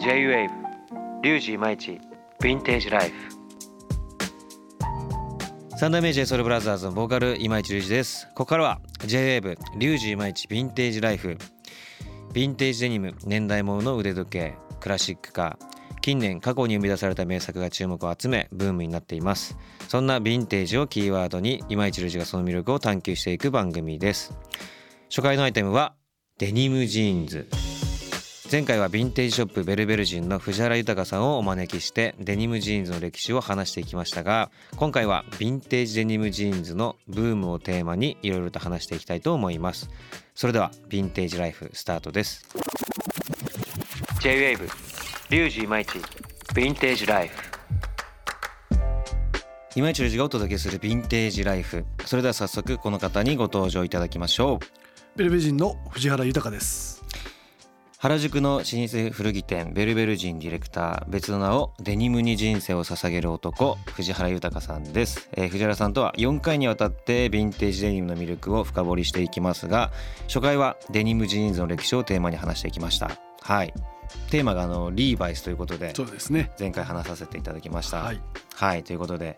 J-WAVE リュウジイマイチヴィンテージライフ。三代目 j ソルブラザーズのボーカル今市隆二です。ここからは J-WAVE リュウジイマイチヴィンテージライフ。ヴィンテージデニム年代物の腕時計クラシックカー近年過去に生み出された名作が注目を集めブームになっています。そんなヴィンテージをキーワードに今市隆二がその魅力を探求していく番組です。初回のアイテムはデニムジーンズ。前回はヴィンテージショップベルベルジンの藤原豊さんをお招きしてデニムジーンズの歴史を話していきましたが今回はヴィンテージデニムジーンズのブームをテーマにいろいろと話していきたいと思います。それではヴィンテージライフスタートです。J-WAVE リュウジイマイチヴィンテージライフ。今市隆二がお届けするヴィンテージライフ。それでは早速この方にご登場いただきましょう。ベルベルジンの藤原豊です原宿の老舗古着店ベルベルジンディレクター別の名をデニムに人生を捧げる男藤原豊さんです、えー、藤原さんとは4回にわたってヴィンテージデニムの魅力を深掘りしていきますが初回はデニムジーンズの歴史をテーマに話していきました。はい。テーマがあのリーバイスということでそうですね。前回話させていただきました。はい、はい、ということで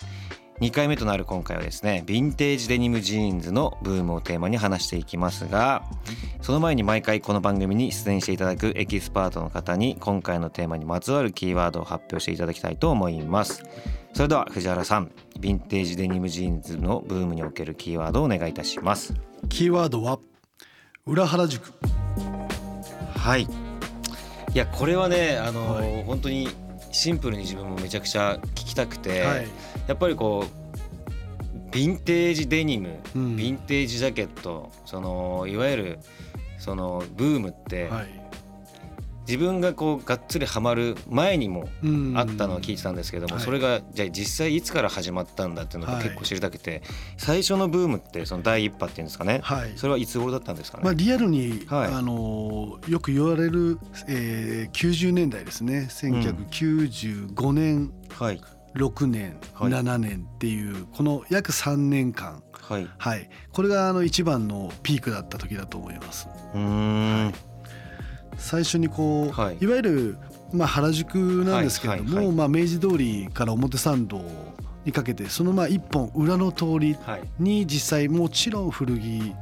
2回目となる今回はですねヴィンテージデニムジーンズのブームをテーマに話していきますがその前に毎回この番組に出演していただくエキスパートの方に今回のテーマにまつわるキーワードを発表していただきたいと思います。それでは藤原さんヴィンテージデニムジーンズのブームにおけるキーワードをお願いいたします。キーワードは裏原宿。はい。いやこれはねあの、はい、本当にシンプルに自分もめちゃくちゃ聞きたくて、はい、やっぱりこうヴィンテージデニム、うん、ヴィンテージジャケットそのいわゆるそのブームって、はい、自分がこうがっつりはまる前にもあったのは聞いてたんですけども、それがじゃあ実際いつから始まったんだっていうのが結構知りたくて、最初のブームってその第一波っていうんですかね、それはいつ頃だったんですかね、まあ、リアルに、あのよく言われる、えー、90年代ですね。1995年、はい。6年、はい、7年っていうこの約3年間、はい、はい、これがあの一番のピークだった時だと思います。はい、最初にこう、はい、いわゆる、まあ、原宿なんですけれども、はいはい、まあ、明治通りから表参道にかけてそのまあ一本裏の通りに実際もちろん古着、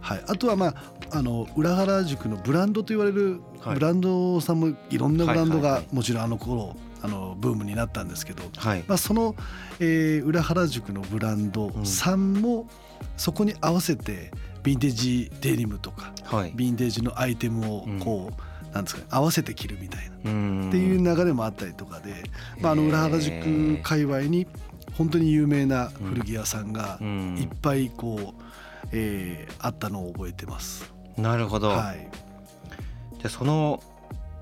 はい、あとはまああの裏原宿のブランドと言われるブランドさんもいろんなブランドがもちろんあの頃あのブームになったんですけど、はい、まあ、その、えー、裏原宿のブランドさんもそこに合わせてヴィンテージデニムとか、はい、ヴィンテージのアイテムをこう、うん、なんですか、ね、合わせて着るみたいな。っていう流れもあったりとかで、まあ、あの裏原宿界隈に本当に有名な古着屋さんがいっぱいこう、えー、あったのを覚えてます。なるほど、はい、じゃその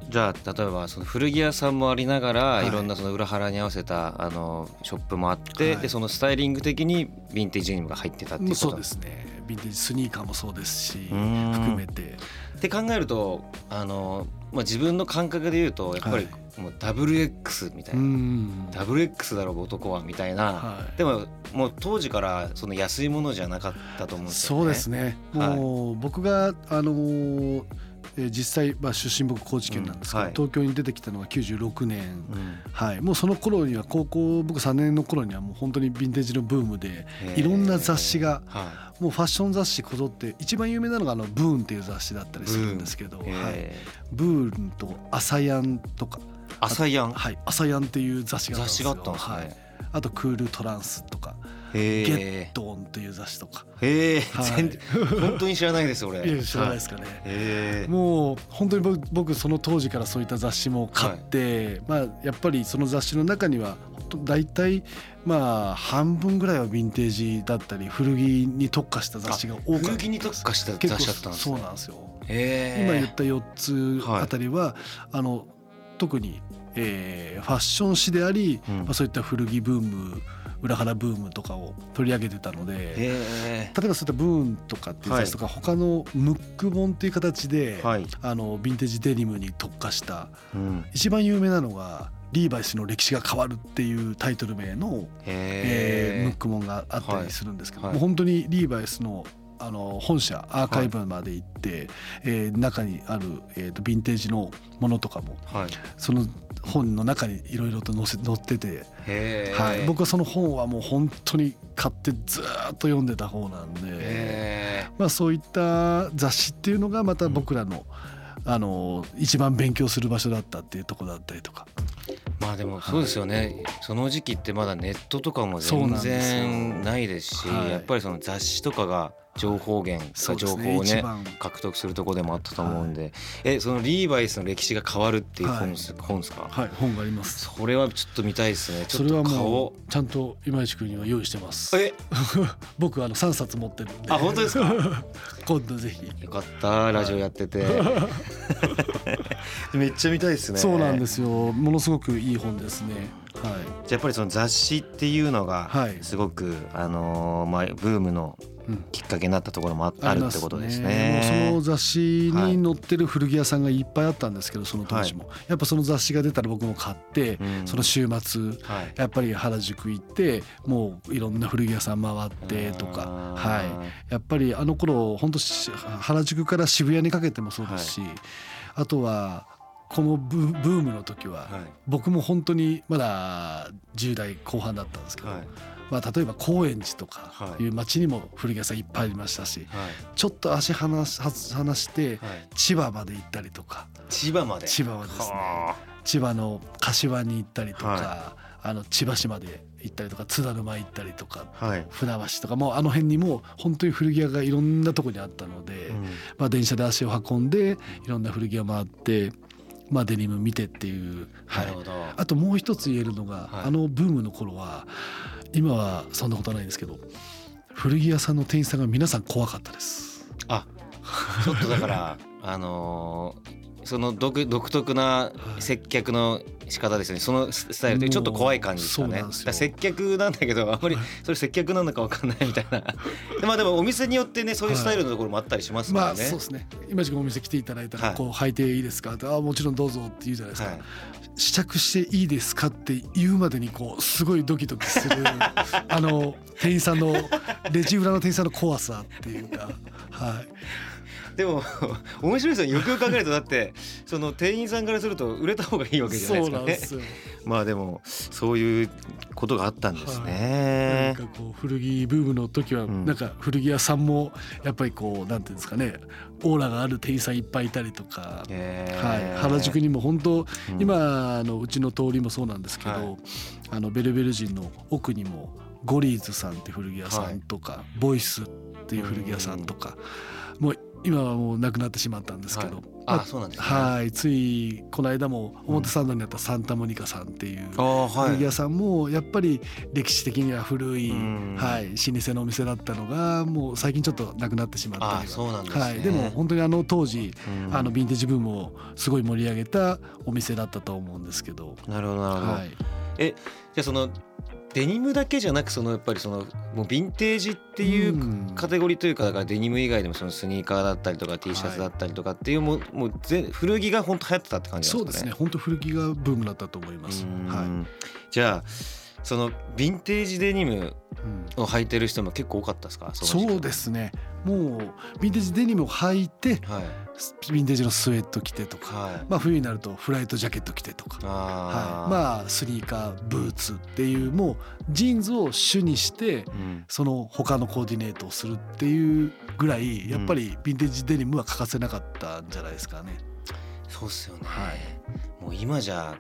じゃあ例えばその古着屋さんもありながら、い、ろんなその裏腹に合わせたあのショップもあって、はい、でそのスタイリング的にヴィンテージデニムが入ってたっていうこと。そうですねヴィンテージスニーカーもそうですし含めて。って考えるとあの、まあ、自分の感覚で言うとやっぱりもう WX みたいな、はい、WX だろう男はみたいな、はい、でももう当時からその安いものじゃなかったと思うんですよね。そうですね。もう僕があのーえ実際、まあ、出身僕高知県なんですけど、うんはい、東京に出てきたのが96年、うん、はい、もうその頃には高校僕3年の頃にはもう本当にヴィンテージのブームでいろんな雑誌が、はい、もうファッション雑誌こぞって一番有名なのがあのブーンっていう雑誌だったりするんですけど、はい、ブーンと「朝やん」とか「朝やん」はい「朝やん」っていう雑誌があったんですよ。雑誌があったんですね、はい。あとクールトランスとかゲットンという雑誌とか。へえ、はい、本当に知らないです俺。知らないですかね、もう本当に僕その当時からそういった雑誌も買って、はい、まあやっぱりその雑誌の中には大体まあ半分ぐらいはヴィンテージだったり古着に特化した雑誌が多かった古着に特化した雑誌だったんです、そうなんですよ。今言った4つあたりは、はい、あの特にえー、ファッション誌であり、うん、まあ、そういった古着ブーム裏腹ブームとかを取り上げてたので例えばそういったブーンとかっていうやつとか、はい、他のムック本っていう形で、はい、あのヴィンテージデニムに特化した、うん、一番有名なのがリーバイスの歴史が変わるっていうタイトル名の、え。ー、ムックモンがあったりするんですけど、はい、もう本当にリーバイスのあの本社アーカイブまで行って、はい、えー、中にある、えーと、ヴィンテージのものとかも、はい、その本の中にいろいろと載せ載ってて、はい、僕はその本はもう本当に買ってずっと読んでた方なんで、まあ、そういった雑誌っていうのがまた僕らの、うん、あの一番勉強する場所だったっていうとこだったりとか。まあでもそうですよね、はい、その時期ってまだネットとかも全然ないですし、はい、やっぱりその雑誌とかが情報源が情報をね獲得するところでもあったと思うんで、はい、えそのリーバイスの歴史が変わるっていう本です,、本ですか？はい本があります。それはちょっと見たいですね。ちょっと顔。ちゃんと今市君には用意してます。え？僕あの3冊持ってるんで。あ本当ですか？今度ぜひ。よかったラジオやってて、めっちゃ見たいですね。そうなんですよ。ものすごくいい本ですね。はい、じゃあやっぱりその雑誌っていうのがすごく、あのまあブームのきっかけになったところもあ,、あるってことですね。その雑誌に載ってる古着屋さんがいっぱいあったんですけどその当時も、やっぱその雑誌が出たら僕も買って、その週末、やっぱり原宿行ってもういろんな古着屋さん回ってとか、はい、やっぱりあの頃本当原宿から渋谷にかけてもそうですし、あとはこのブームの時は、僕も本当にまだ10代後半だったんですけど、まあ、例えば高円寺とかい。う街にも古着屋さんいっぱいありましたし、ちょっと足離し離して千葉まで行ったりとか。千葉まで。千葉はですね千葉の柏に行ったりとか、あの千葉市まで行ったりとか津田沼行ったりとか、船橋とかもあの辺にも本当に古着屋がいろんなとこにあったので、まあ、電車で足を運んでいろんな古着屋回ってまあ、デニム見てっていう、はい、あともう一つ言えるのが、はい、あのブームの頃は今はそんなことないんですけど古着屋さんの店員さんが皆さん怖かったです。あちょっとだからあのーその独独特な接客の仕方ですね。そのスタイルってちょっと怖い感じですかね接客なんだけどあんまりそれ接客なのか分かんないみたいな。まあでもお店によってねそういうスタイルのところもあったりしますからね、まあ、そうですね。今時お店来ていただいたらこう履いていいですか？ってあもちろんどうぞって言うじゃないですか、はい、試着していいですかって言うまでにこうすごいドキドキする あの店員さんのレジ裏の店員さんの怖さっていうか。はいでも面白いですよよくよく考えるとだってその店員さんからすると売れた方がいいわけじゃないですかね。まあでもそういうことがあったんですね。はい、なんかこう古着ブームの時はなんか古着屋さんもやっぱりこうなんていうんですかね。オーラがある店員さんいっぱいいたりとか、はい、原宿にも本当、今のうちの通りもそうなんですけど、はい、あのベルベル人の奥にもゴリーズさんって古着屋さんとか、はい、ボイスっていう古着屋さんとか、もう今はもうなくなってしまったんですけど、はい、あそうなんです、ね、はい。ついこの間も表参道にあったサンタモニカさんっていう古着屋さんもやっぱり歴史的には古い、はい、老舗のお店だったのがもう最近ちょっとなくなってしまったりそうなんです、ね、はい、でも本当にあの当時あのヴィンテージブームをすごい盛り上げたお店だったと思うんですけど。なるほどなるほど、はい、えじゃあそのデニムだけじゃなくそのやっぱりそのもうヴィンテージっていうカテゴリーというかだからデニム以外でもそのスニーカーだったりとか T シャツだったりとかっていうもうもう古着が本当流行ってたって感じなんですかね。そうですね。本当古着がブームだったと思います。はい。じゃあそのヴィンテージデニムを履いてる人も結構多かったですか、そうですね。もうヴィンテージデニムを履いて、はい、ヴィンテージのスウェット着てとか、はい、まあ、冬になるとフライトジャケット着てとかはい、まあスニーカーブーツっていうもうジーンズを主にして、うん、その他のコーディネートをするっていうぐらいやっぱりヴィンテージデニムは欠かせなかったんじゃないですかね。そうっすよね、はい、もう今じゃ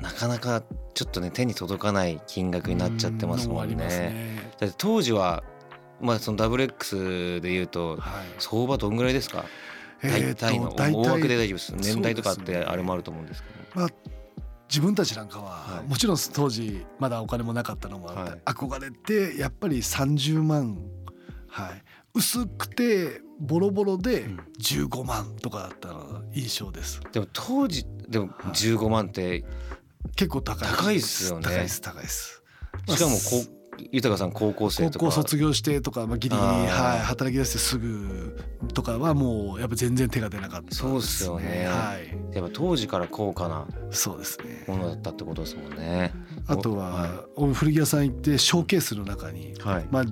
なかなかちょっとね手に届かない金額になっちゃってますもんね。ね。だって当時はまあそのダブル X でいうと相場どんぐらいですか、大体の大枠で大丈夫です。年代とかってあれもあると思うんですけど、まあ自分たちなんかは、もちろん当時まだお金もなかったのもあって、憧れてやっぱり30万、はい、薄くてボロボロで15万とかだった印象です。でも当時でも15万って結構高い高いですよね。高いです高いです。しかもこ豊さん高校生とか。高校卒業してとか、まあ、ギリギリ、はい、働き出してすぐとかはもうやっぱ全然手が出なかった、ね、そうですよね、はい、やっぱ当時から高価なそうですね。ものだったってことですもんね。あとは、はい、古着屋さん行ってショーケースの中に、はい、まあ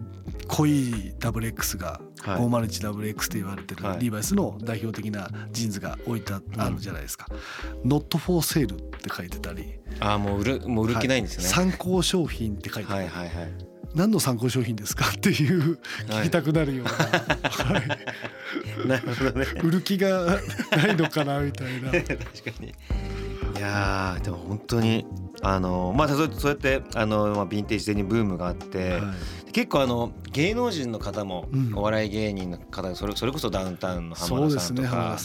濃いダブル X が 501WX と言われてるリーバイスの代表的なジーンズが置いてあるじゃないですか「Not for sale」って書いてたり。ああもう売るもう売る気ないんですね、参考商品って書いてある、はいはいはい。何の参考商品ですかっていう聞きたくなるような、はい、なるほどね。売る気がないのかなみたいな。確かに。いやでも本当にあのまあそうやってあの、まあ、ヴィンテージデニブームがあって、はい、結構あの芸能人の方も、うん、お笑い芸人の方それそれこそダウンタウンの浜田さんとか、ねは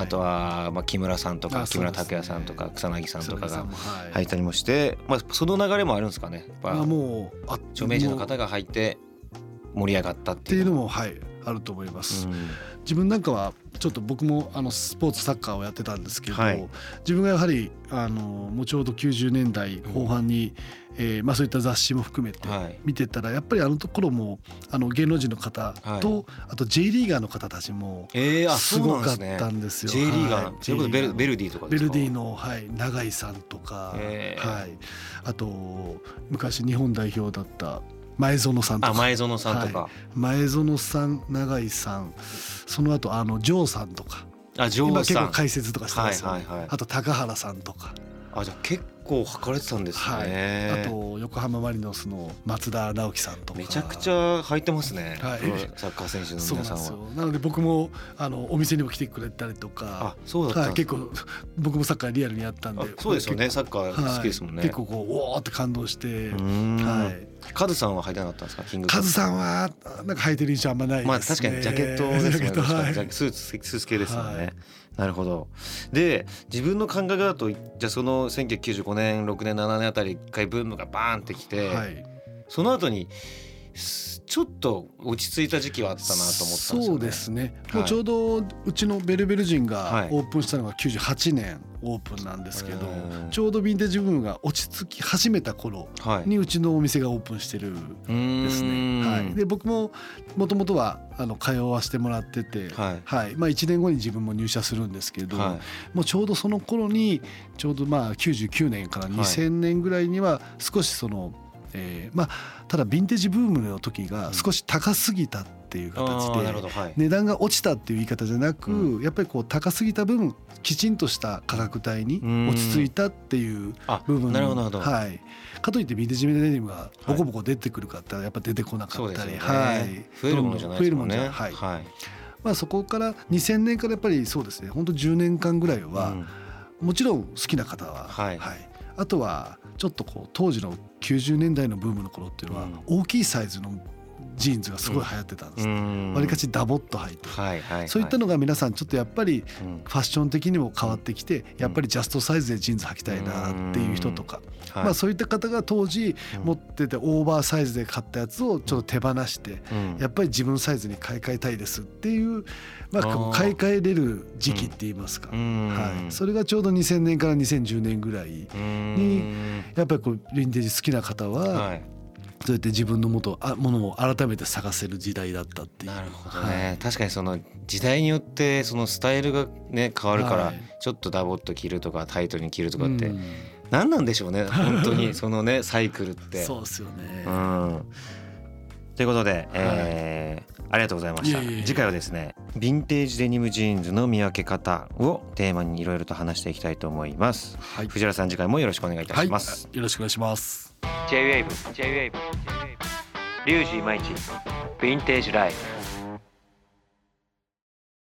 い、あとは、まあ、木村さんとか木村拓哉さんとか草薙さんとかが入ったりもして、まあ、その流れもあるんですかね。やっぱもう著名人の方が入って盛り上がったっていう。っていうのもはいあると思います。うん、自分なんかはちょっと僕もあのスポーツサッカーをやってたんですけど、はい、自分がやはりあのもうちょうど90年代後半に、うん、えー、まあ、そういった雑誌も含めて見てたら、やっぱりあのところもあの芸能人の方と、はい、あと J リーガーの方たちもすごかったんですよ。えー、すね、J リーガー、はい、それこそベルベルディとかベルディの、はい、永井さんとか、えー、はい、あと昔日本代表だった前園さんとか。前園さんとか、はい、前園さん永井さん。その後あのジョーさんとか。あジョー今結構解説とかしてますよ、ね、はいはいはい、あと高原さんとか。あじゃあ結構測れてたんですね、はい、あと横浜マリノスの松田直樹さんとか。めちゃくちゃ入ってますね、はい、サッカー選手の皆さんは。なので僕もあのお店にも来てくれたりとか。あそうだった、はい、結構僕もサッカーリアルにやったんで。そうですよね。サッカー好きですもんね、結構こうおおって感動して。はい。カズさんは履いてなかったんですか？キングカズさんはなんか履いてる印象あんまないですね。まあ確かにジャケットですね、はい、スーツスーツ系ですよね、はいなるほど。で自分の感覚だとじゃあその1995年6年7年あたり一回ブームがバーンってきて、はい、その後にちょっと落ち着いた時期はあったなと思ったんですよ、ね、そうですね、もうちょうどうちのベルベル人がオープンしたのが98年オープンなんですけど、ちょうどヴィンテージブームが落ち着き始めた頃にうちのお店がオープンしてるんですね。はい、で僕ももともとはあの通わせてもらってて、はい、はい、まあ、1年後に自分も入社するんですけど、はい、もうちょうどその頃にちょうどまあ99年から2000年ぐらいには少しその、えー、まあただヴィンテージブームの時が少し高すぎたっていう形で値段が落ちたっていう言い方じゃなくやっぱりこう高すぎた分きちんとした価格帯に落ち着いたっていう部分。はい、かといってヴィンテージデニムがボコボコ出てくるかってやっぱ出てこなかったり、はい、増えるものじゃないですかね。はい、はい。まあ、そこから2000年からやっぱりそうですね。本当10年間ぐらいは、もちろん好きな方は、はい、はい、あとはちょっとこう当時の90年代のブームの頃っていうのは大きいサイズのジーンズがすごい流行ってたんです。わり、かしダボっと履いて、はいはいはい、そういったのが皆さんちょっとやっぱりファッション的にも変わってきて、やっぱりジャストサイズでジーンズ履きたいなっていう人とか、まあ、そういった方が当時持っててオーバーサイズで買ったやつをちょっと手放して、やっぱり自分サイズに買い替えたいですっていう、まあ、買い替えれる時期って言いますか、はい、それがちょうど2000年から2010年ぐらいにやっぱりこうヴィンテージ好きな方は、そうやって自分のもとあものを改めて探せる時代だったっていう。なるほどね、はい、確かにその時代によってそのスタイルがね変わるから、ちょっとダボっと着るとかタイトに着るとかって、何なんでしょうね。本当にそのねサイクルって。そうですよね、うん、ということで、えー、ありがとうございました。次回はですねヴィンテージデニムジーンズの見分け方をテーマにいろいろと話していきたいと思います、はい、藤原さん次回もよろしくお願いいたします、はい、よろしくお願いします J-WAVE J-WAVE J-Wave リュウジイマイチヴィンテージライフ。